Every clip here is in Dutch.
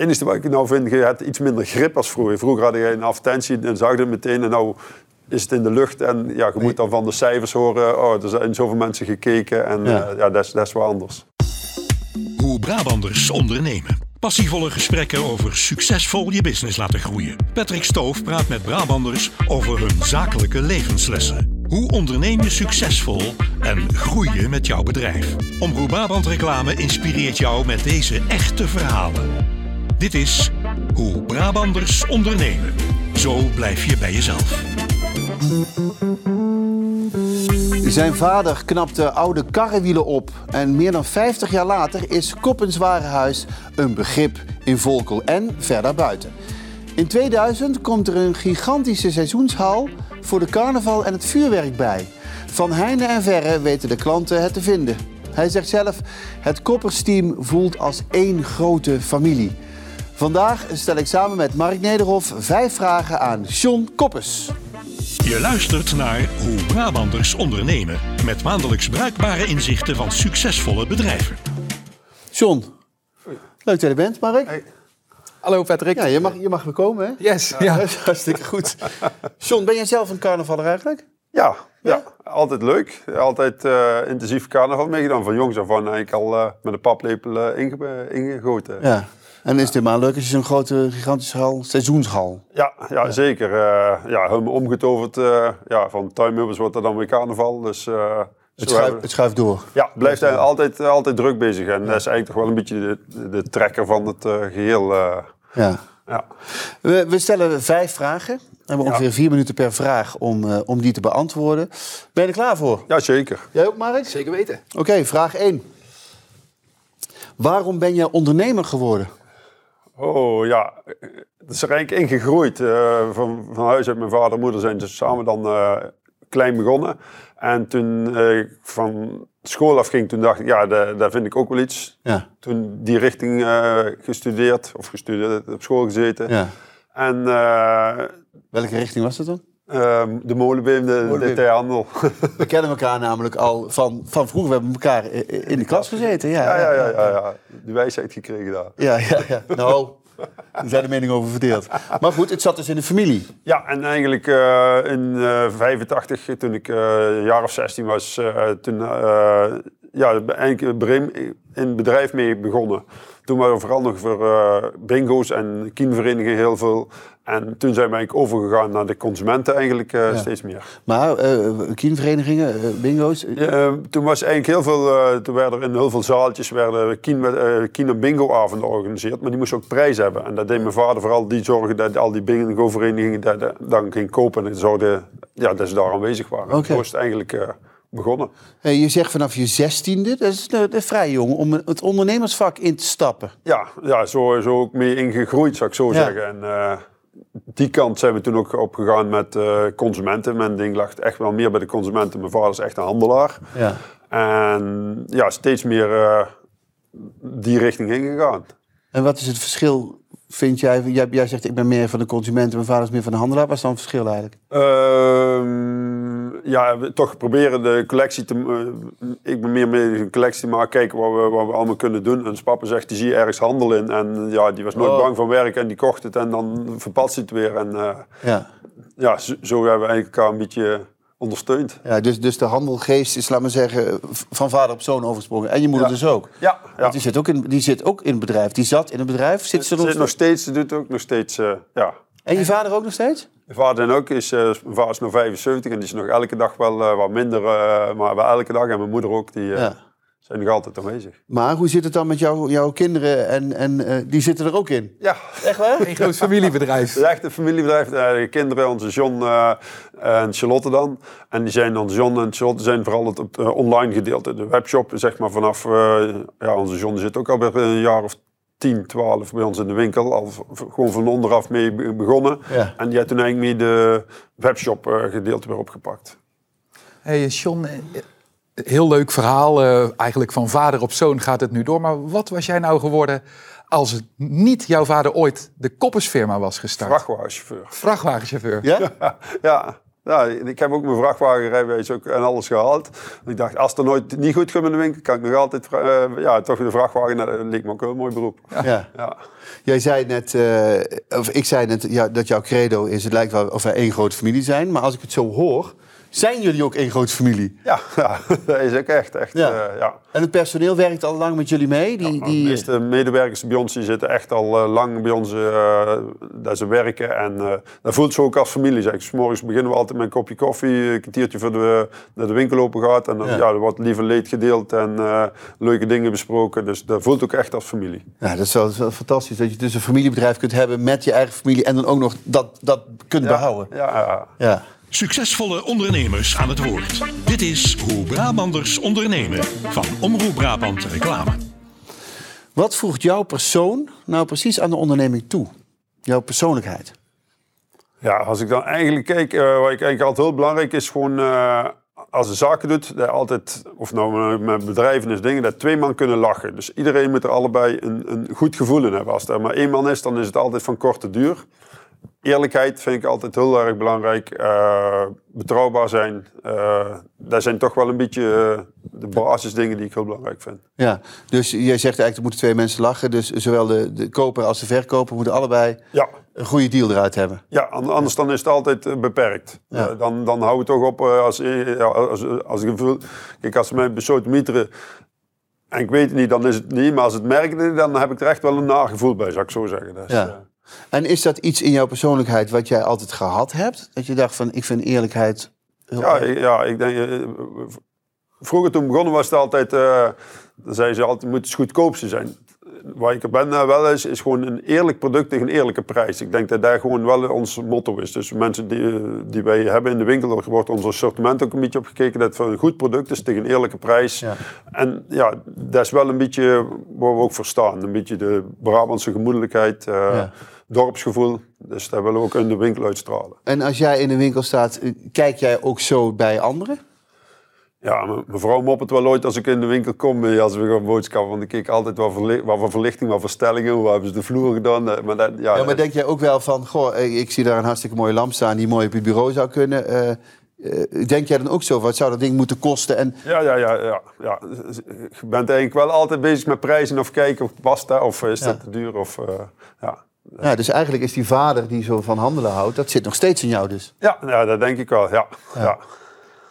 enige wat ik nou vind, je hebt iets minder grip als vroeger. Vroeger had je een advertentie en zag je het meteen en nou is het in de lucht. En ja, je moet dan van de cijfers horen, oh, er zijn zoveel mensen gekeken. En Ja. ja, ja dat, is, dat is wel anders. Hoe Brabanders ondernemen. Passievolle gesprekken over succesvol je business laten groeien. Patrick Stoof praat met Brabanders over hun zakelijke levenslessen. Hoe onderneem je succesvol en groei je met jouw bedrijf? Omroep Brabant Reclame inspireert jou met deze echte verhalen. Dit is Hoe Brabanders ondernemen. Zo blijf je bij jezelf. Zijn vader knapte oude karrewielen op. En meer dan 50 jaar later is Koppens Warenhuis een begrip in Volkel en verder buiten. In 2000 komt er een gigantische seizoenshal voor de carnaval en het vuurwerk bij. Van heinde en verre weten de klanten het te vinden. Hij zegt zelf, het Koppersteam voelt als één grote familie. Vandaag stel ik samen met Mark Nederhof vijf vragen aan John Koppes. Je luistert naar Hoe Brabanders ondernemen. Met maandelijks bruikbare inzichten van succesvolle bedrijven. John, leuk dat je er bent, Mark. Hallo Patrick. Ja, je mag, je mag weer komen, hè? Yes, ja. Is hartstikke goed. John, ben jij zelf een carnavaller eigenlijk? Ja, ja. altijd leuk. Altijd eh, intensief carnaval meegedaan. Van jongs af aan eigenlijk al eh, met een paplepel eh, inge- ingegoten. Ja. En is het helemaal leuk als je zo'n grote, gigantische hal, seizoenshal. Ja, ja, zeker. Eh, ja, helemaal omgetoverd. eh, ja, van tuinmeubels wordt er dan weer carnaval. Dus, eh, Het schuift, het schuift door. ja, blijft hij altijd, altijd druk bezig. En dat is eigenlijk toch wel een beetje de, de trekker van het eh, geheel. eh, Ja. ja. We, we stellen vijf vragen. We hebben ongeveer vier minuten per vraag om, eh, om die te beantwoorden. Ben je er klaar voor? ja, zeker. Jij ook, Mark? Zeker weten. Oké, vraag 1. Waarom ben je ondernemer geworden? Oh ja, het is er eigenlijk ingegroeid. Eh, van, van huis uit mijn vader en moeder zijn dus samen dan eh, klein begonnen. En toen eh, ik van school afging, toen dacht ik, ja, daar daar vind ik ook wel iets. Ja. Toen die richting gestudeerd, of gestudeerd, op school gezeten. ja. En Welke richting was dat dan? Ehm, de molenbeem, de Molenbeem. detailhandel. We kennen elkaar namelijk al van, van vroeger. We hebben elkaar in de klas gezeten. Ja, ja, ja, ja, ja, ja. Die wijsheid gekregen daar. Ja, ja, ja. Nou, er zijn de meningen over verdeeld. Maar goed, het zat dus in de familie. Ja, en eigenlijk eh, in eh 85, toen ik eh, een jaar of 16 was, eh, toen eh, ja, eigenlijk in het bedrijf mee begonnen. Toen waren we vooral nog voor eh, bingo's en kienverenigingen heel veel. En toen zijn we eigenlijk overgegaan naar de consumenten eigenlijk eh, steeds meer. Maar eh kienverenigingen, eh, bingo's. Toen was eigenlijk heel veel, toen werden er in heel veel zaaltjes werden kien, kien- en bingo-avonden georganiseerd, maar die moesten ook prijs hebben. En dat deed mijn vader vooral, die zorgde dat al die bingo-verenigingen dat, dan ging kopen en zorgde ja, dat ze daar aanwezig waren. Zo is het eigenlijk begonnen. Hey, je zegt vanaf je zestiende, dat is, dat is vrij jong, om het ondernemersvak in te stappen. Ja, ja zo, zo ook mee ingegroeid, zou ik zo Ja. zeggen. En die kant zijn we toen ook opgegaan met eh, consumenten. Mijn ding lag echt wel meer bij de consumenten. Mijn vader is echt een handelaar. Ja. En ja, steeds meer eh, die richting ingegaan. En wat is het verschil, vind jij? Jij, jij zegt, ik ben meer van de consument en mijn vader is meer van de handelaar. Wat is dan het verschil eigenlijk? Ehm, ja, we toch proberen de collectie te... eh, ik ben meer mee een collectie te maken, kijken wat we, wat we allemaal kunnen doen. En papa zegt, die zie je ergens handel in. En ja, die was nooit Oh. bang van werk en die kocht het en dan verpatst hij het weer. En eh, Ja. ja, zo, zo hebben we eigenlijk elkaar een beetje ondersteund. Ja, dus, dus de handelgeest is, laat maar zeggen, van vader op zoon overgesprongen. En je moeder Ja. dus ook. Ja, ja. Want die zit, ook in, die zit ook in het bedrijf. Die zat in het bedrijf. Zit ze nog, zit nog steeds, ze doet ook nog steeds, eh, ja. En je vader ook nog steeds? Mijn vader en ook is, eh, mijn vader is nog 75 en die is nog elke dag wel eh, wat minder, eh, maar wel elke dag. En mijn moeder ook, die eh, Ja. zijn nog altijd aanwezig. Maar hoe zit het dan met jou, jouw kinderen? En, en eh, die zitten er ook in. Ja, Echt waar? Een groot familiebedrijf. Het is echt een familiebedrijf. De kinderen, onze John eh, en Charlotte dan. En die zijn, onze John en Charlotte zijn vooral het, online gedeelte. De webshop, zeg maar vanaf... eh, ja, onze John zit ook al bij een jaar of 10, 12 bij ons in de winkel. Al gewoon van onderaf mee be- begonnen. Ja. En die had toen eigenlijk mee de webshop eh, gedeelte weer opgepakt. Hey, John, eh, heel leuk verhaal. eh, eigenlijk van vader op zoon gaat het nu door. Maar wat was jij nou geworden als het niet jouw vader ooit de koppersfirma was gestart? Vrachtwagenchauffeur. Vrachtwagenchauffeur. Ja? ja, Ja, ik heb ook mijn vrachtwagenrijbewijs ook en alles gehaald. Ik dacht, als het er nooit niet goed gaat met de winkel, kan ik nog altijd uh, ja, toch de vrachtwagen. Dat leek me ook een mooi beroep. Ja. ja. Jij zei net, uh, of ik zei net ja, dat jouw credo is, het lijkt wel of wij één grote familie zijn. Maar als ik het zo hoor, zijn jullie ook één grote familie? Ja, ja dat is ook echt. echt ja. Uh, ja. En het personeel werkt al lang met jullie mee? Die, ja, die... De meeste medewerkers bij ons die zitten echt al uh, lang bij ons uh, dat ze werken. En dat voelt zo ook als familie. Zeg. S morgens beginnen we altijd met een kopje koffie, een kwartiertje voor de, naar de winkel open gaat. En dan ja. er wordt liever leed gedeeld en leuke dingen besproken. Dus dat voelt ook echt als familie. Ja, dat is wel, dat is wel fantastisch dat je dus een familiebedrijf kunt hebben met je eigen familie. En dan ook nog dat, dat kunt behouden. ja. ja. Succesvolle ondernemers aan het woord. Dit is Hoe Brabanders ondernemen van Omroep Brabant Reclame. Wat voegt jouw persoon nou precies aan de onderneming toe? Jouw persoonlijkheid? Ja, als ik dan eigenlijk kijk, uh, wat ik eigenlijk altijd heel belangrijk is, gewoon uh, als je zaken doet, dat altijd, of nou met bedrijven is dingen, dat twee man kunnen lachen. Dus iedereen moet er allebei een, een goed gevoel in hebben. Als er maar één man is, dan is het altijd van korte duur eerlijkheid vind ik altijd heel erg belangrijk. Uh, betrouwbaar zijn. Uh, dat zijn toch wel een beetje uh, de basisdingen die ik heel belangrijk vind. Ja, dus jij zegt eigenlijk er moeten twee mensen lachen. Dus zowel de, de koper als de verkoper moeten allebei ja. een goede deal eruit hebben. Ja, anders dan is het altijd beperkt. Ja. dan, dan hou het toch op als, als, als, ik gevoel... Kijk, als ze mij besloten mieteren... En ik weet het niet, dan is het niet. Maar als het merkt, dan heb ik er echt wel een nagevoel bij, zou ik zo zeggen. Dus, ja. En is dat iets in jouw persoonlijkheid wat jij altijd gehad hebt? Dat je dacht van, ik vind eerlijkheid heel ja, ja, ik denk... eh, Vroeger toen begonnen was het altijd... Uh, dan zeiden ze altijd, moet het goedkoopste zijn. Waar ik er ben uh, wel is, is gewoon een eerlijk product tegen een eerlijke prijs. Ik denk dat daar gewoon wel ons motto is. Dus mensen die, die wij hebben in de winkel, er wordt ons assortiment ook een beetje op gekeken. Dat voor een goed product is tegen een eerlijke prijs. Ja. En ja, dat is wel een beetje waar we ook voor staan. Een beetje de Brabantse gemoedelijkheid. Uh, Ja. dorpsgevoel. Dus dat willen we ook in de winkel uitstralen. En als jij in de winkel staat, eh, kijk jij ook zo bij anderen? Ja, mevrouw moppert wel ooit als ik in de winkel kom, als we gaan boodschappen. Want ik kijk altijd wat voor, wat voor verlichting, wat voor stellingen, hoe hebben ze de vloer gedaan. Eh, Maar dat, ja, Ja, maar denk jij ook wel van, goh, ik zie daar een hartstikke mooie lamp staan die mooi op je bureau zou kunnen. Eh, eh, denk jij dan ook zo, wat zou dat ding moeten kosten? En ja, ja, ja, ja, ja. Je bent eigenlijk wel altijd bezig met prijzen of kijken of past dat, of is Ja. dat te duur. Of, ja. ja, dus eigenlijk is die vader die zo van handelen houdt, dat zit nog steeds in jou dus. Ja, ja, dat denk ik wel, ja. ja.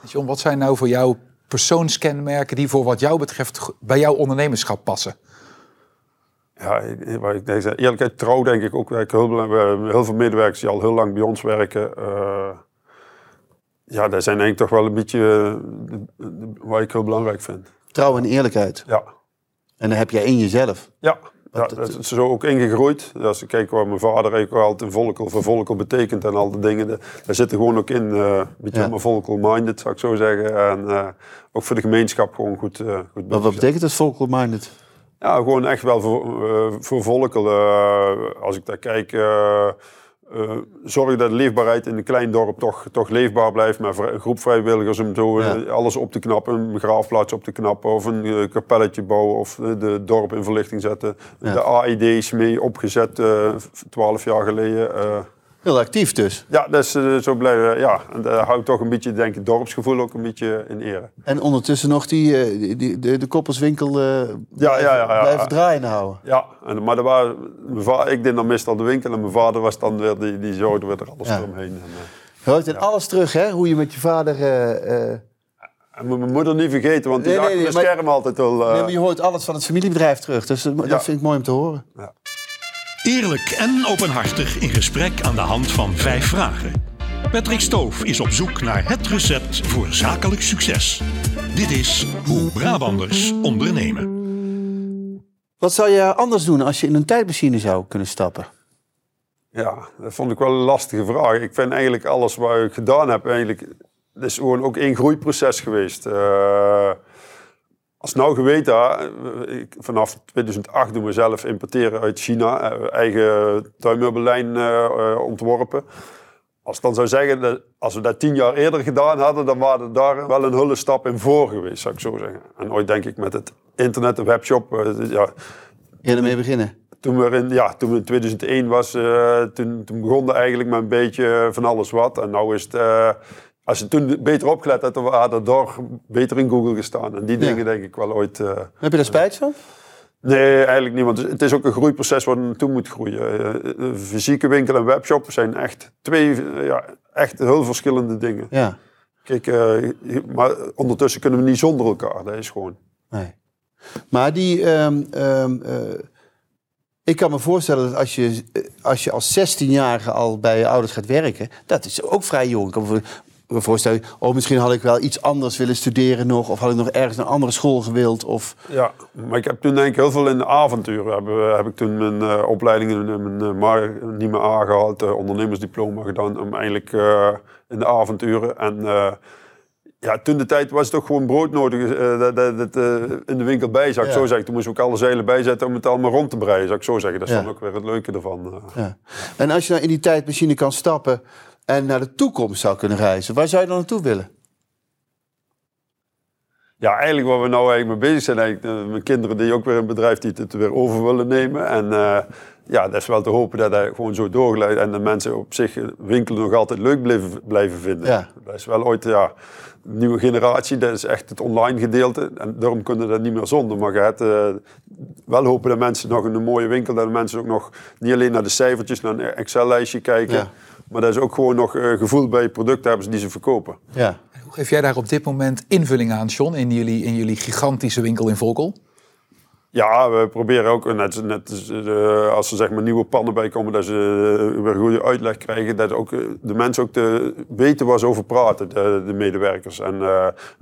John, wat zijn nou voor jou persoonskenmerken die voor wat jou betreft bij jouw ondernemerschap passen? Ja, ik- wat ik denk, eerlijkheid, trouw denk ik ook. werk Heel, belang- we hebben heel veel medewerkers die al heel lang bij ons werken. eh, ja, dat zijn eigenlijk toch wel een beetje eh, de- de- wat ik heel belangrijk vind. Trouw en eerlijkheid. Ja, En dat heb jij in jezelf. ja. Het- dat is zo ook ingegroeid. Als ik kijk waar mijn vader eigenlijk altijd volkel voor volkel betekent en al die dingen. Daar zitten gewoon ook in, eh, een beetje Ja. volkel-minded, zou ik zo zeggen. En eh, ook voor de gemeenschap gewoon goed, eh goed Wat, wat betekent dat, vocal minded? Ja, gewoon echt wel voor, voor volken. eh, als ik daar kijk, eh, eh, zorg dat de leefbaarheid in een klein dorp toch, toch leefbaar blijft. Met een groep vrijwilligers om zo eh, Ja. alles op te knappen. Een begraafplaats op te knappen. Of een eh, kapelletje bouwen. Of de, de dorp in verlichting zetten. Ja. De AID's mee opgezet, eh, twaalf jaar geleden. Heel actief dus. ja, eh, zo blijven. Ja, en dat houdt toch een beetje, denk ik, het dorpsgevoel ook een beetje in ere. En ondertussen nog die, eh, die, die- de, de koppelswinkel eh blijven, ja, ja, ja. blijven draaien houden. Ja, en, maar er waren, ik deed dan meestal de winkel en mijn vader was dan weer, die, die zorgde weer er alles Ja. eromheen. En, eh, Je hoort in alles terug, hè? Hoe je met je vader... en moet mijn moeder niet vergeten, want die Nee, nee, scherm altijd eh, nee, maar je hoort alles van het familiebedrijf terug. Dus dat, Ja. vind ik mooi om te horen. Eerlijk en openhartig in gesprek aan de hand van vijf vragen. Patrick Stoof is op zoek naar het recept voor zakelijk succes. Dit is Hoe Brabanders ondernemen. Wat zou je anders doen als je in een tijdmachine zou kunnen stappen? Ja, dat vond ik wel een lastige vraag. Ik vind eigenlijk alles wat ik gedaan heb, eigenlijk, dat is gewoon ook één groeiproces geweest. Eh, als nou geweten, vanaf 2008 doen we zelf importeren uit China, eh, eigen tuinmeubiellijn eh, eh, ontworpen. Als ik dan zou zeggen, dat als we dat tien jaar eerder gedaan hadden, dan waren daar wel een hele stap in voor geweest, zou ik zo zeggen. En ooit denk ik met het internet, de webshop, ja, Eerder mee beginnen. toen, we in, ja, toen we in 2001 was, uh, toen, toen begon eigenlijk met een beetje van alles wat. En nu is het, uh, als je toen beter opgelet had, dan hadden door beter in Google gestaan. En die dingen denk ik wel ooit... Uh, Heb je daar spijt van? Nee, eigenlijk niet. Want het is ook een groeiproces waar naartoe moet groeien. fysieke winkel en webshop zijn echt twee ja, echt heel verschillende dingen. Ja. Kijk, maar ondertussen kunnen we niet zonder elkaar. Dat is gewoon... Nee. Maar die... Um, um, ik kan me voorstellen dat als je als, je als 16-jarige al bij je ouders gaat werken, dat is ook vrij jong. Voorstellen, oh, misschien had ik wel iets anders willen studeren nog, of had ik nog ergens een andere school gewild. Of... Ja, maar ik heb toen denk ik heel veel in de avonturen. Heb, heb ik toen mijn uh, opleiding in mijn uh, niet meer aangehaald, uh, ondernemersdiploma gedaan, om eigenlijk in de avonturen. En ja, toen de tijd was het toch gewoon brood nodig dat, dat, dat in de winkel bij, zou ik zo zeggen. Toen moesten we ook alle zeilen bijzetten om het allemaal rond te breien, zou ik zo zeggen. Dat is dan ook weer het leuke ervan. Ja. En als je nou in die tijdmachine kan stappen en naar de toekomst zou kunnen reizen, waar zou je dan naartoe willen? Ja, eigenlijk waar we nou eigenlijk mee bezig zijn, eigenlijk, mijn kinderen die ook weer een bedrijf die het weer over willen nemen. En ja, dat is wel te hopen dat hij gewoon zo doorgeleid en de mensen op zich winkelen nog altijd leuk blijven, blijven vinden. Ja. Dat is wel ooit, ja, nieuwe generatie, dat is echt het online gedeelte. En daarom kunnen we dat niet meer zonder. Maar je hebt uh, wel hopen dat mensen nog in een mooie winkel, dat de mensen ook nog niet alleen naar de cijfertjes, naar een Excel-lijstje kijken. Ja. Maar dat is ook gewoon nog uh, gevoel bij hebben die ze verkopen. Ja. Hoe geef jij daar op dit moment invulling aan, John, in jullie, in jullie gigantische winkel in Volkel? Ja, we proberen ook, net, net uh, als er zeg maar nieuwe pannen bij komen, dat ze uh, weer goede uitleg krijgen. Dat ook, uh, de mensen ook te weten waar ze over praten, de, de medewerkers. En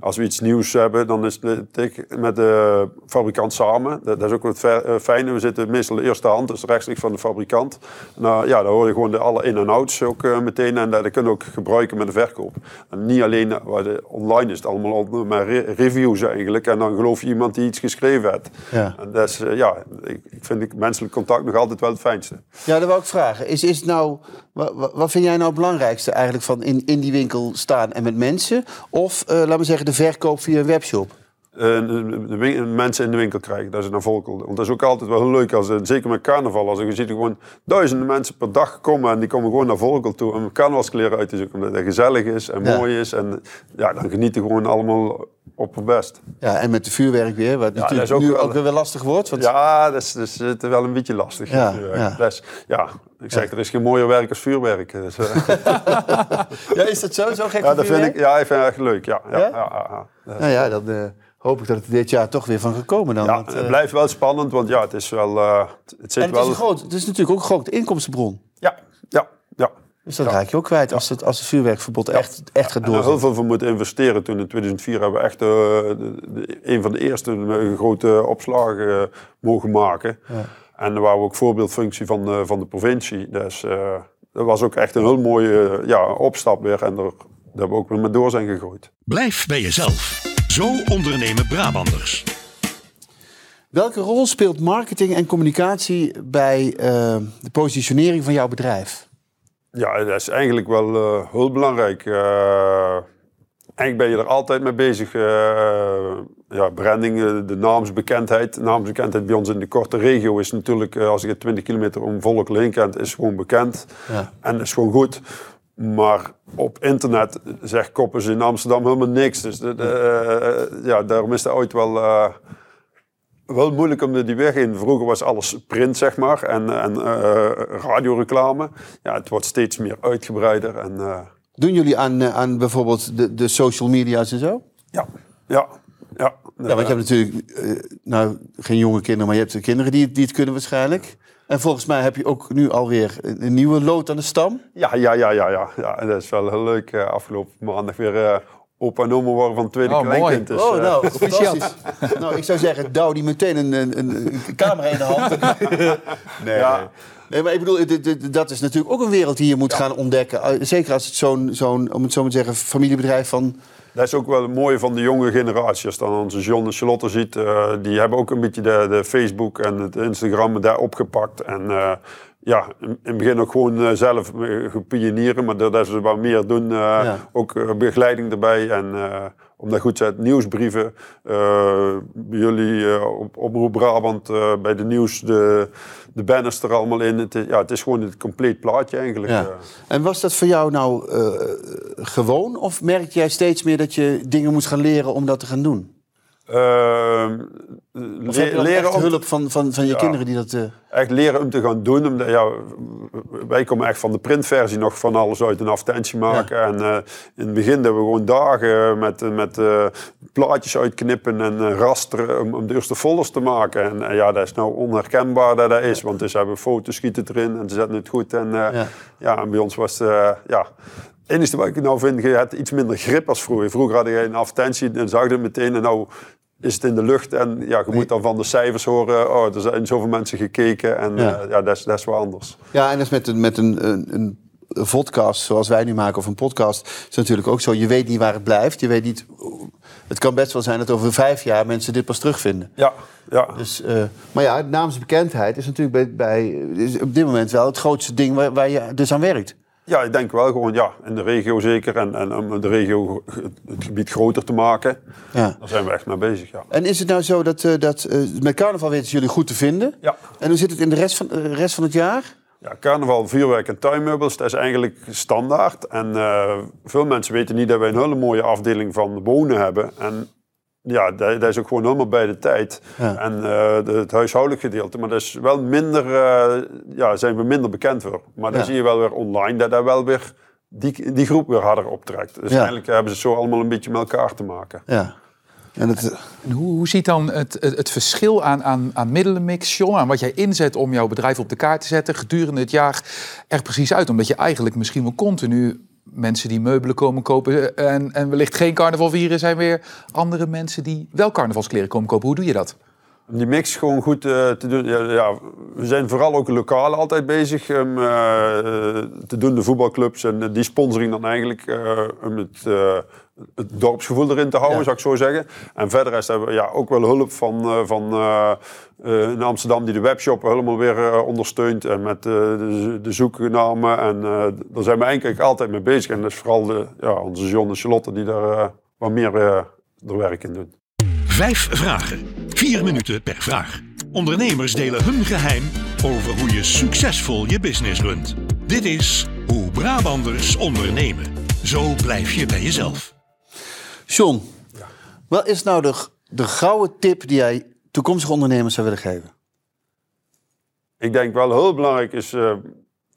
als we iets nieuws hebben, dan is het met de fabrikant samen. Dat, is ook wat fijne. We zitten meestal de eerste hand, dus rechtstreeks van de fabrikant. Nou, ja, dan hoor je gewoon de alle in- en outs ook meteen. En dat, dat kunnen we ook gebruiken met de verkoop. En niet alleen, de, online is het allemaal maar reviews eigenlijk. En dan geloof je iemand die iets geschreven heeft. Ja. Is, ja, ik, ik vind ik menselijk contact nog altijd wel het fijnste. Ja, dat wil ik vragen. Is, is nou, wat, wat vind jij nou het belangrijkste eigenlijk van in, in die winkel staan en met mensen? Of, uh, laten we zeggen, de verkoop via een webshop? Uh, de, mensen in de winkel krijgen, dat is naar volk. Want dat is ook altijd wel heel leuk, als, zeker met carnaval. Als je ziet gewoon duizenden mensen per dag komen en die komen gewoon naar volkel toe om carnavalskleren uit te zoeken. Omdat het gezellig is en Ja. mooi is. En ja, dan genieten gewoon allemaal op het best. Ja, en met de vuurwerk weer, wat natuurlijk ook nu wel- ook weer lastig wordt. Want, Ja, dat is, dat is het wel een beetje lastig. Ja, ja. Dat is- ja, ik zeg, er is geen mooier werk als vuurwerk. Dus, eh, Ja, is dat zo? Zo gek ja, dat vind ik, ja, ik vind het echt leuk. Ja, ja, Ja? ja? ja, Nou ja, dan eh, hoop ik dat het er dit jaar toch weer van gekomen dan. Ja, want, eh, het blijft wel spannend, want ja, het is wel... eh, het zit en het is, wel... groot, het is natuurlijk ook een grote inkomstenbron. Ja, ja, ja. Dus dat raak je ook kwijt als het, als het vuurwerkverbod echt, echt gaat En daar heel veel voor moeten investeren. Toen in 2004 hebben we echt eh, de- de- een van de eerste grote opslagen mogen maken. En waar we ook voorbeeldfunctie van, eh, van de provincie. Dus eh, dat was ook echt een heel mooie ja, opstap weer. En daar, daar hebben we ook weer mee door zijn gegooid. Blijf bij jezelf. Zo ondernemen Brabanders. Welke rol speelt marketing en communicatie bij eh, de positionering van jouw bedrijf? Ja, dat is eigenlijk wel eh, heel belangrijk. Eh, eigenlijk ben je er altijd mee bezig. eh, ja, branding, de naamsbekendheid. De naamsbekendheid bij ons in de korte regio is natuurlijk, als je 20 kilometer om Volk heen kent, is gewoon bekend. Ja. En dat is gewoon goed. Maar op internet zegt Koppers in Amsterdam helemaal niks. Dus de, de, eh, ja, daarom is het ooit wel, eh, wel moeilijk om die weg in. Vroeger was alles print, zeg maar, en, en eh, radioreclame. Ja, het wordt steeds meer uitgebreider. En, Doen jullie aan, aan bijvoorbeeld de, de social media's en zo? ja, ja, ja. Ja, want je hebt natuurlijk, nou, geen jonge kinderen, maar je hebt kinderen die, die het kunnen waarschijnlijk. En volgens mij heb je ook nu alweer een, nieuwe lood aan de stam. Ja, ja, ja, ja, ja. ja. En dat is wel heel leuk. eh, afgelopen maandag weer eh, opa en oma worden van het tweede Oh, mooi. kleinkind. Dus, oh, eh, nou, fantastisch. nou, ik zou zeggen, douw die meteen een, een, camera in de hand. nee, Ja. nee. Nee, maar ik bedoel, dat is natuurlijk ook een wereld die je moet gaan ontdekken. Zeker als het zo'n, zo'n, om het zo maar te zeggen, familiebedrijf van... Dat is ook wel het mooie van de jonge generatie. Als je dan onze John en Charlotte ziet, eh, die hebben ook een beetje de, de Facebook en het Instagram daar opgepakt. En eh, ja, in, het begin ook gewoon eh, zelf gepionieren, maar doordat ze wat meer doen, Ja. ook begeleiding erbij. En omdat goed zit, nieuwsbrieven, eh, jullie eh, op Omroep Brabant, eh, bij de nieuws, de, de banners er allemaal in. Het is, ja, het is gewoon het compleet plaatje eigenlijk. Ja. En was dat voor jou nou gewoon? Of merk jij steeds meer dat je dingen moet gaan leren om dat te gaan doen? Ehm, le- leren om- hulp van, van, van je Ja. kinderen die dat... eh, echt leren om te gaan doen. Omdat, ja, wij komen echt van de printversie nog van alles uit een advertentie maken. En eh, in het begin hebben we gewoon dagen met, met eh, plaatjes uitknippen en rasteren om, om de eerste folders te maken. En ja, dat is nou onherkenbaar dat dat is. Want dus hebben we foto's, schieten erin en ze zetten het goed. En, Ja. ja. en bij ons was het, ja... Het enige wat ik nou vind, je hebt iets minder grip als vroeger. Vroeger had je een advertentie en zag je het meteen. En nou is het in de lucht. En ja, je moet dan van de cijfers horen. Oh, er zijn zoveel mensen gekeken. En Ja. ja, ja dat, is, dat is wel anders. Ja, en dat is met een, met een, een, een podcast zoals wij nu maken, of een podcast, is het natuurlijk ook zo. Je weet niet waar het blijft. Je weet niet. Het kan best wel zijn dat over vijf jaar mensen dit pas terugvinden. Ja, ja. Dus, eh, maar ja, naamsbekendheid is natuurlijk bij, bij, is op dit moment wel het grootste ding waar, waar je dus aan werkt. Ja, ik denk wel gewoon ja, in de regio zeker. En, en om de regio, het gebied groter te maken. Ja. Daar zijn we echt mee bezig, ja. En is het nou zo dat, eh, dat eh, met carnaval weten jullie goed te vinden? Ja. En hoe zit het in de rest van, de rest van het jaar? Ja, carnaval, vuurwerk en tuinmeubels, dat is eigenlijk standaard. En eh, veel mensen weten niet dat wij een hele mooie afdeling van wonen hebben. En ja, dat, dat is ook gewoon helemaal bij de tijd. Ja. En eh, de- het huishoudelijk gedeelte. Maar dat is wel minder, eh, ja, zijn we minder bekend voor. Maar dan Ja. zie je wel weer online dat dat wel weer die, die groep weer harder optrekt. Dus Ja. eigenlijk hebben ze zo allemaal een beetje met elkaar te maken. Ja. En het, En hoe, hoe ziet dan het, het, het verschil aan, aan, aan middelenmix, John, aan wat jij inzet om jouw bedrijf op de kaart te zetten gedurende het jaar er precies uit? Omdat je eigenlijk misschien wel continu mensen die meubelen komen kopen en, en wellicht geen carnaval vieren, zijn weer andere mensen die wel carnavalskleren komen kopen. Hoe doe je dat? Die mix gewoon goed eh, te doen. Ja, we zijn vooral ook lokaal altijd bezig eh, te doen, de voetbalclubs. En eh, die sponsoring dan eigenlijk eh, eh, het dorpsgevoel erin te houden, Ja. zou ik zo zeggen. En verder is hebben we ja, ook wel hulp van, eh, van eh, eh, in Amsterdam die de webshop helemaal weer eh, ondersteunt. En met eh, de, de zoeknamen. En eh, daar zijn we eigenlijk altijd mee bezig. En dat is vooral de, ja, onze John en Charlotte die daar eh, wat meer eh er werk in doen. Vijf vragen. Vier minuten per vraag. Ondernemers delen hun geheim over hoe je succesvol je business runt. Dit is Hoe Brabanders ondernemen. Zo blijf je bij jezelf. John, wat is nou de, de gouden tip die jij toekomstige ondernemers zou willen geven? Ik denk wel heel belangrijk is eh,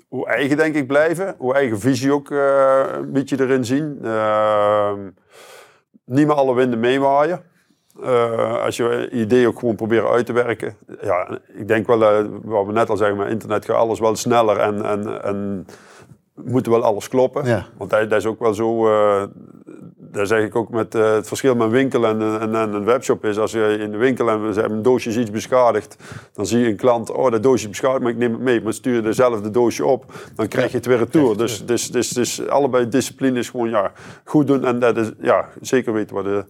hoe eigen denk ik blijven. Hoe eigen visie ook eh, een beetje erin zien. Eh, niet meer alle winden meewaaien. Eh, als je een idee ook gewoon proberen uit te werken. Ja, ik denk wel, wat we net al zeggen, met internet gaat alles wel sneller en, en, en moet wel alles kloppen. Ja. Want dat, dat is ook wel zo, daar zeg ik ook met eh, het verschil met een winkel en, en, en een webshop is. Als je in de winkel en ze hebben een doosje is iets beschadigd, dan zie je een klant, oh dat doosje is beschadigd, maar ik neem het mee. Maar stuur je dezelfde doosje op, dan krijg je het weer retour. Dus, dus, dus, dus allebei discipline is gewoon ja, goed doen en dat is, ja, zeker weten wat je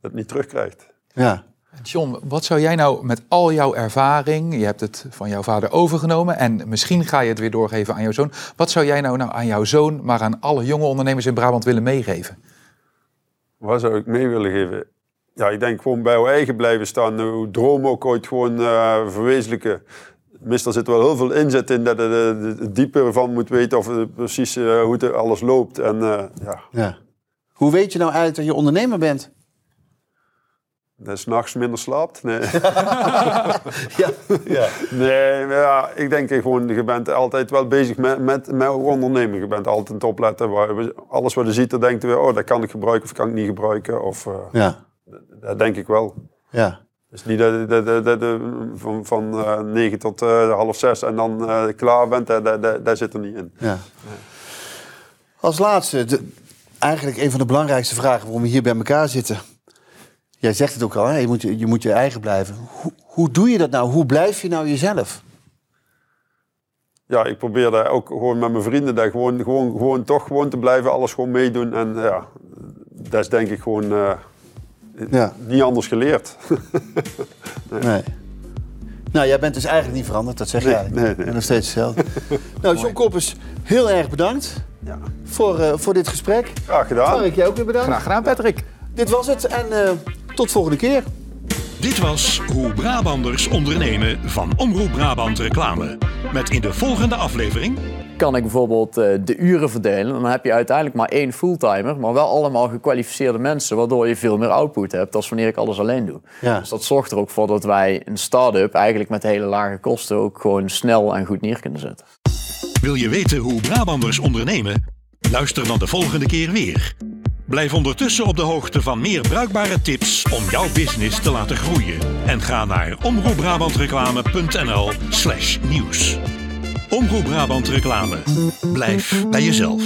dat niet terugkrijgt. Ja. John, wat zou jij nou met al jouw ervaring, je hebt het van jouw vader overgenomen en misschien ga je het weer doorgeven aan jouw zoon. Wat zou jij nou, nou aan jouw zoon, maar aan alle jonge ondernemers in Brabant willen meegeven? Wat zou ik mee willen geven? Ja, ik denk gewoon bij je eigen blijven staan. Uw droom ook ooit gewoon eh, verwezenlijken. Meestal zit wel heel veel inzet in dat je het diepe van moet weten of precies eh, hoe het alles loopt. En eh, ja, ja. Hoe weet je nou eigenlijk dat je ondernemer bent? Dat je s'nachts minder slaapt. Nee, Ja. ja. nee maar ja, ik denk gewoon, je bent altijd wel bezig met, met, met ondernemen. Je bent altijd aan het opletten. Waar, alles wat je ziet, dan denkt je weer, oh, dat kan ik gebruiken of kan ik niet gebruiken. Of, eh, Ja. dat denk ik wel. Ja. Dus niet dat dat- dat- van, van eh, 9 tot eh, half zes en dan klaar bent, daar, daar, daar, daar zit er niet in. ja. Als laatste, de- eigenlijk een van de belangrijkste vragen waarom we hier bij elkaar zitten. Jij zegt het ook al, hè? Je, moet, je moet je eigen blijven. Hoe, hoe doe je dat nou? Hoe blijf je nou jezelf? Ja, ik probeer daar ook gewoon met mijn vrienden daar gewoon, gewoon, gewoon toch gewoon te blijven, alles gewoon meedoen. En ja, dat is denk ik gewoon eh, Ja. niet anders geleerd. Nee. Nou, jij bent dus eigenlijk niet veranderd, dat zeg Nee, jij. nee, nee. Je bent nog steeds hetzelfde. nou, John Koppers, heel erg bedankt ja, voor, eh, voor dit gesprek. graag gedaan. Mark, jij ook weer bedankt. Graag gedaan, Patrick. Dit was het en eh, tot volgende keer. Dit was Hoe Brabanders ondernemen van Omroep Brabant Reclame. Met in de volgende aflevering kan ik bijvoorbeeld eh, de uren verdelen. Dan heb je uiteindelijk maar één fulltimer, maar wel allemaal gekwalificeerde mensen, waardoor je veel meer output hebt dan wanneer ik alles alleen doe. Ja. Dus dat zorgt er ook voor dat wij een start-up eigenlijk met hele lage kosten ook gewoon snel en goed neer kunnen zetten. Wil je weten hoe Brabanders ondernemen? Luister dan de volgende keer weer. Blijf ondertussen op de hoogte van meer bruikbare tips om jouw business te laten groeien. En ga naar omroepbrabantreclame.nl slash nieuws. Omroep Brabant Reclame. Blijf bij jezelf.